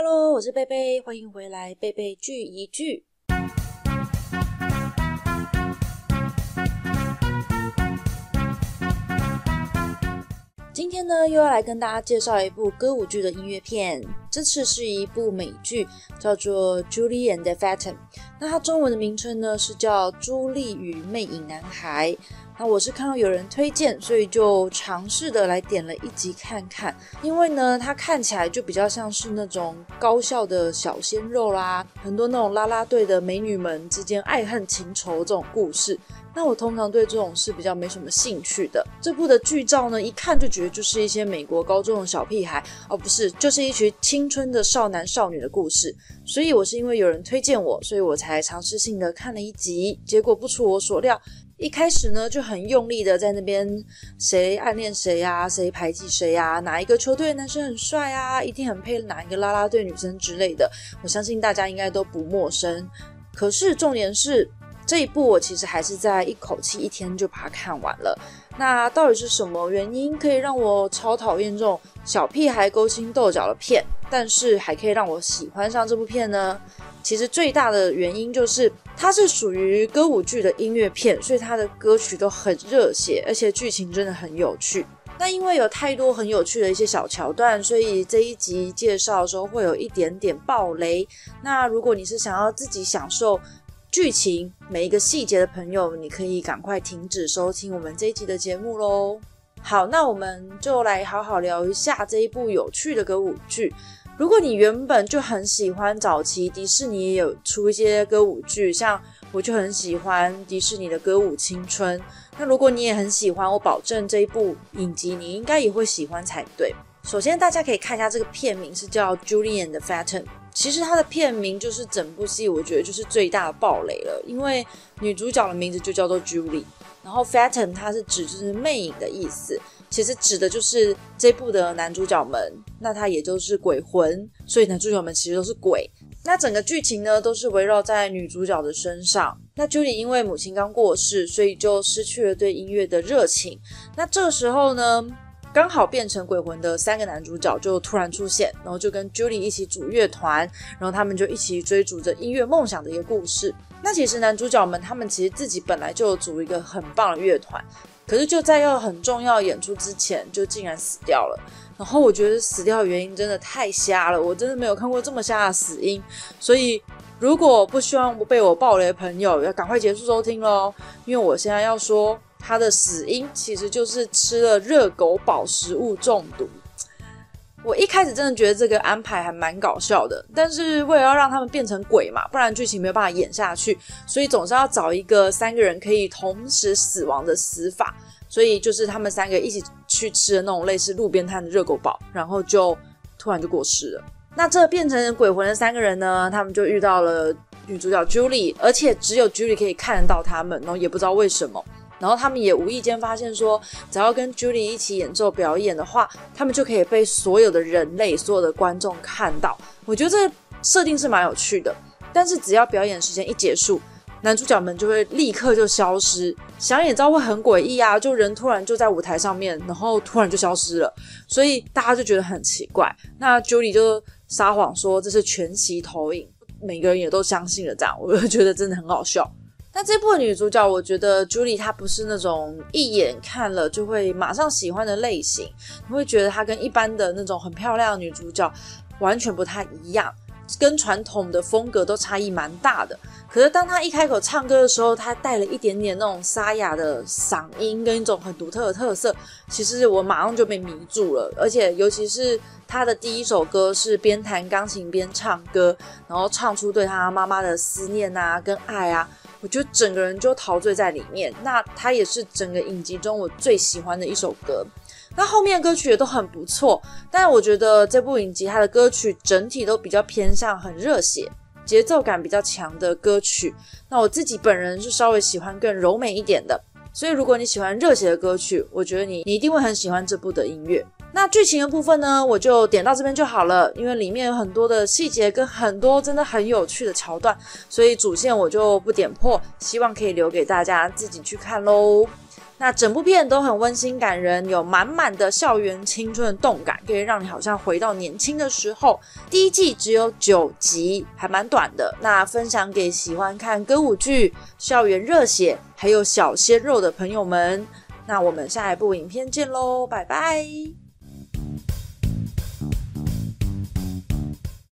Hello，我是贝贝，欢迎回来，贝贝聚一聚。今天呢，又要来跟大家介绍一部歌舞剧的音乐片。这次是一部美剧，叫做《Julie and the Phantom》。那它中文的名称呢是叫《朱莉与魅影男孩》。那我是看到有人推荐，所以就尝试的来点了一集看看。因为呢，它看起来就比较像是那种高校的小鲜肉啦，很多那种啦啦队的美女们之间爱恨情仇这种故事。那我通常对这种是比较没什么兴趣的。这部的剧照呢，一看就觉得就是一些美国高中的小屁孩，哦，不是，就是一群青春的少男少女的故事。所以我是因为有人推荐我，所以我才尝试性的看了一集。结果不出我所料。一开始呢就很用力的在那边谁暗恋谁啊，谁排挤谁啊，哪一个球队男生很帅啊，一定很配哪一个啦啦队女生之类的，我相信大家应该都不陌生。可是重点是这一部我其实还是在一口气一天就把它看完了。那到底是什么原因可以让我超讨厌这种小屁孩勾心斗角的片，但是还可以让我喜欢上这部片呢？其实最大的原因就是它是属于歌舞剧的音乐片，所以它的歌曲都很热血，而且剧情真的很有趣。那因为有太多很有趣的一些小桥段，所以这一集介绍的时候会有一点点爆雷。那如果你是想要自己享受剧情每一个细节的朋友，你可以赶快停止收听我们这一集的节目喽。好，那我们就来好好聊一下这一部有趣的歌舞剧。如果你原本就很喜欢早期迪士尼也有出一些歌舞剧，像我就很喜欢迪士尼的歌舞青春。那如果你也很喜欢，我保证这一部影集你应该也会喜欢才对。首先，大家可以看一下这个片名是叫《Julie and the Phantom》，其实它的片名就是整部戏我觉得就是最大的暴雷了，因为女主角的名字就叫做 Julie，然后 Phantom 它是指就是魅影的意思。其实指的就是这部的男主角们，那他也就是鬼魂，所以男主角们其实都是鬼。那整个剧情呢，都是围绕在女主角的身上。那 Julie 因为母亲刚过世，所以就失去了对音乐的热情。那这时候呢，刚好变成鬼魂的三个男主角就突然出现，然后就跟 Julie 一起组乐团，然后他们就一起追逐着音乐梦想的一个故事。那其实男主角们他们其实自己本来就组一个很棒的乐团。可是就在要很重要演出之前，就竟然死掉了。然后我觉得死掉的原因真的太瞎了，我真的没有看过这么瞎的死因。所以如果不希望被我爆雷的朋友，要赶快结束收听喽，因为我现在要说他的死因其实就是吃了热狗堡食物中毒。我一开始真的觉得这个安排还蛮搞笑的，但是为了要让他们变成鬼嘛，不然剧情没有办法演下去，所以总是要找一个三个人可以同时死亡的死法，所以就是他们三个一起去吃的那种类似路边摊的热狗堡，然后就突然就过世了。那这变成鬼魂的三个人呢，他们就遇到了女主角 Julie，而且只有 Julie 可以看得到他们，然后也不知道为什么。然后他们也无意间发现说，只要跟 Julie 一起演奏表演的话，他们就可以被所有的人类、所有的观众看到。我觉得这设定是蛮有趣的。但是只要表演时间一结束，男主角们就会立刻就消失。想也知道会很诡异啊，就人突然就在舞台上面，然后突然就消失了，所以大家就觉得很奇怪。那 Julie 就撒谎说这是全息投影，每个人也都相信了。这样我就觉得真的很好笑。那这部女主角，我觉得 Julie 她不是那种一眼看了就会马上喜欢的类型，你会觉得她跟一般的那种很漂亮的女主角完全不太一样，跟传统的风格都差异蛮大的。可是当他一开口唱歌的时候，他带了一点点那种沙哑的嗓音跟一种很独特的特色，其实我马上就被迷住了。而且尤其是他的第一首歌是边弹钢琴边唱歌，然后唱出对他妈妈的思念啊跟爱啊。我觉得整个人就陶醉在里面，那他也是整个影集中我最喜欢的一首歌。那后面歌曲也都很不错，但我觉得这部影集它的歌曲整体都比较偏向很热血、节奏感比较强的歌曲。那我自己本人是稍微喜欢更柔美一点的，所以如果你喜欢热血的歌曲，我觉得你你一定会很喜欢这部的音乐。那剧情的部分呢，我就点到这边就好了，因为里面有很多的细节跟很多真的很有趣的桥段，所以主线我就不点破，希望可以留给大家自己去看喽。那整部片都很温馨感人，有满满的校园青春的动感，可以让你好像回到年轻的时候。第一季只有九集，还蛮短的。那分享给喜欢看歌舞剧、校园热血还有小鲜肉的朋友们。那我们下一部影片见喽，拜拜。